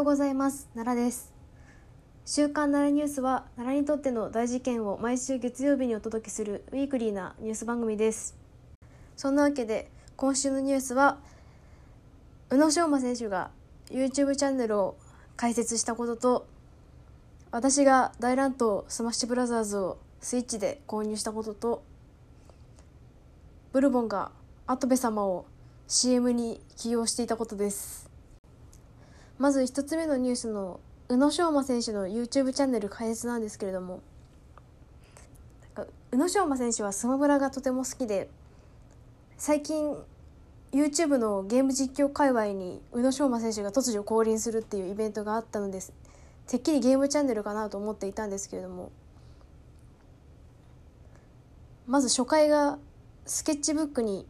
ようございます。奈良です。週刊奈良ニュースは奈良にとっての大事件を毎週月曜日にお届けするウィークリーなニュース番組です。そんなわけで今週のニュースは宇野昌磨選手が YouTube チャンネルを開設したことと私が大乱闘スマッシュブラザーズをスイッチで購入したこととブルボンが跡部様を CM に起用していたことです。まず1つ目のニュースの宇野昌磨選手の YouTube チャンネル開設なんですけれども宇野昌磨選手はスマブラがとても好きで最近 YouTube のゲーム実況界隈に宇野昌磨選手が突如降臨するっていうイベントがあったのです。てっきりゲームチャンネルかなと思っていたんですけれどもまず初回がスケッチブックに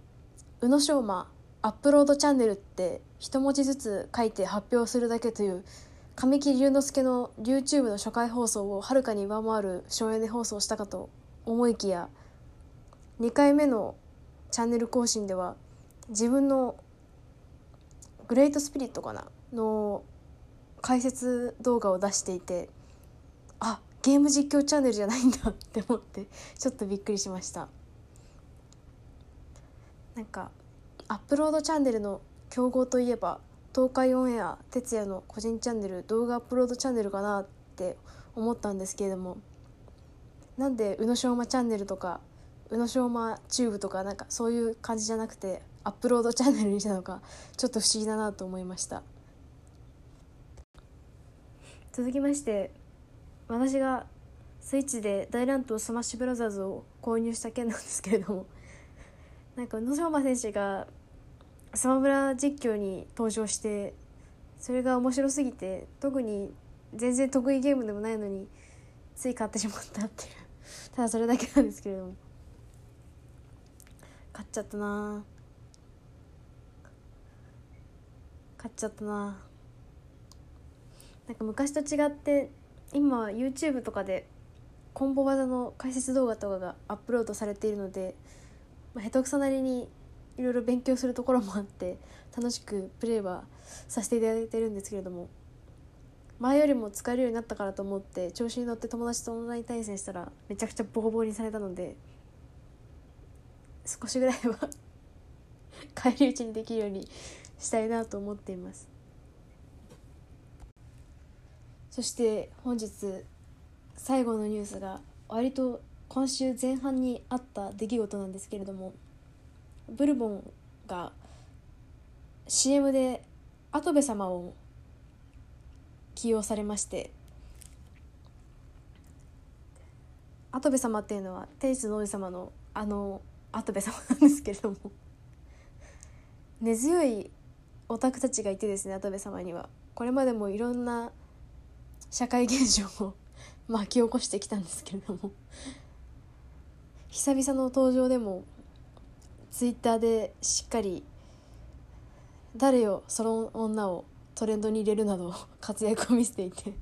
宇野昌磨アップロードチャンネルって一文字ずつ書いて発表するだけという神木隆之介の YouTube の初回放送をはるかに上回る省エネ放送したかと思いきや2回目のチャンネル更新では自分のグレートスピリットかなの解説動画を出していてあゲーム実況チャンネルじゃないんだって思ってちょっとびっくりしました。なんかアップロードチャンネルの競合といえば東海オンエア哲也の個人チャンネル動画アップロードチャンネルかなって思ったんですけれどもなんで宇野昌磨チャンネルとか宇野昌磨チューブとかなんかそういう感じじゃなくてアップロードチャンネルにしたのかちょっと不思議だなと思いました。続きまして私がスイッチで大乱闘スマッシュブラザーズを購入した件なんですけれどもなんか宇野昌磨選手がスマブラ実況に登場してそれが面白すぎて特に全然得意ゲームでもないのについ買ってしまったっていう。ただそれだけなんですけれども。買っちゃったな。買っちゃったな。なんか昔と違って今 YouTube とかでコンボ技の解説動画とかがアップロードされているので、まあ、下手くそなりにいろいろ勉強するところもあって楽しくプレイはさせていただいてるんですけれども前よりも使えるようになったからと思って調子に乗って友達とオンライン対戦したらめちゃくちゃボコボコにされたので少しぐらいは 返り討ちにできるようにしたいなと思っています。そして本日最後のニュースが割と今週前半にあった出来事なんですけれどもブルボンが CM で跡部様を起用されまして跡部様っていうのは天使の王子様のあの跡部様なんですけれども根強いオタクたちがいてですね跡部様には。これまでもいろんな社会現象を 巻き起こしてきたんですけれども久々の登場でもツイッターでしっかり「誰よその女」をトレンドに入れるなど 活躍を見せていて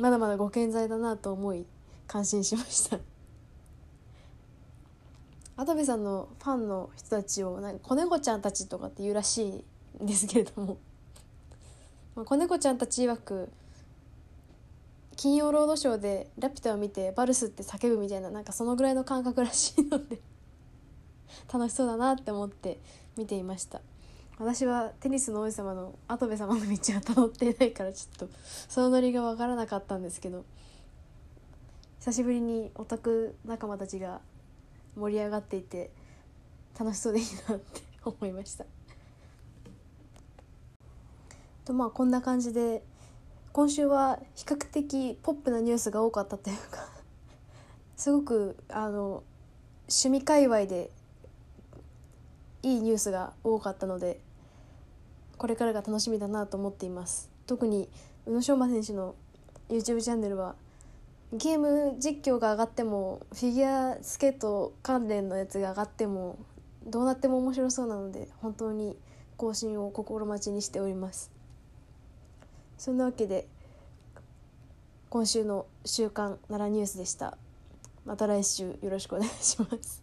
まだまだご健在だなと思い感心しました。跡部さんのファンの人たちをなんか子猫ちゃんたちとかって言うらしいんですけれども、まあ、子猫ちゃんたち曰く金曜ロードショーで「ラピュタ」を見て「バルス」って叫ぶみたいななんかそのぐらいの感覚らしいので楽しそうだなって思って見ていました。私はテニスの王子様の跡部様の道はたどっていないからちょっとそのノリが分からなかったんですけど久しぶりにオタク仲間たちが盛り上がっていて楽しそうでいいなって思いました。とまあこんな感じで今週は比較的ポップなニュースが多かったというかすごくあの趣味界隈でいいニュースが多かったのでこれからが楽しみだなと思っています。特に宇野昌磨選手の YouTube チャンネルはゲーム実況が上がってもフィギュアスケート関連のやつが上がってもどうなっても面白そうなので本当に更新を心待ちにしております。そんなわけで今週の「週刊奈良ニュース」でした。また来週よろしくお願いします。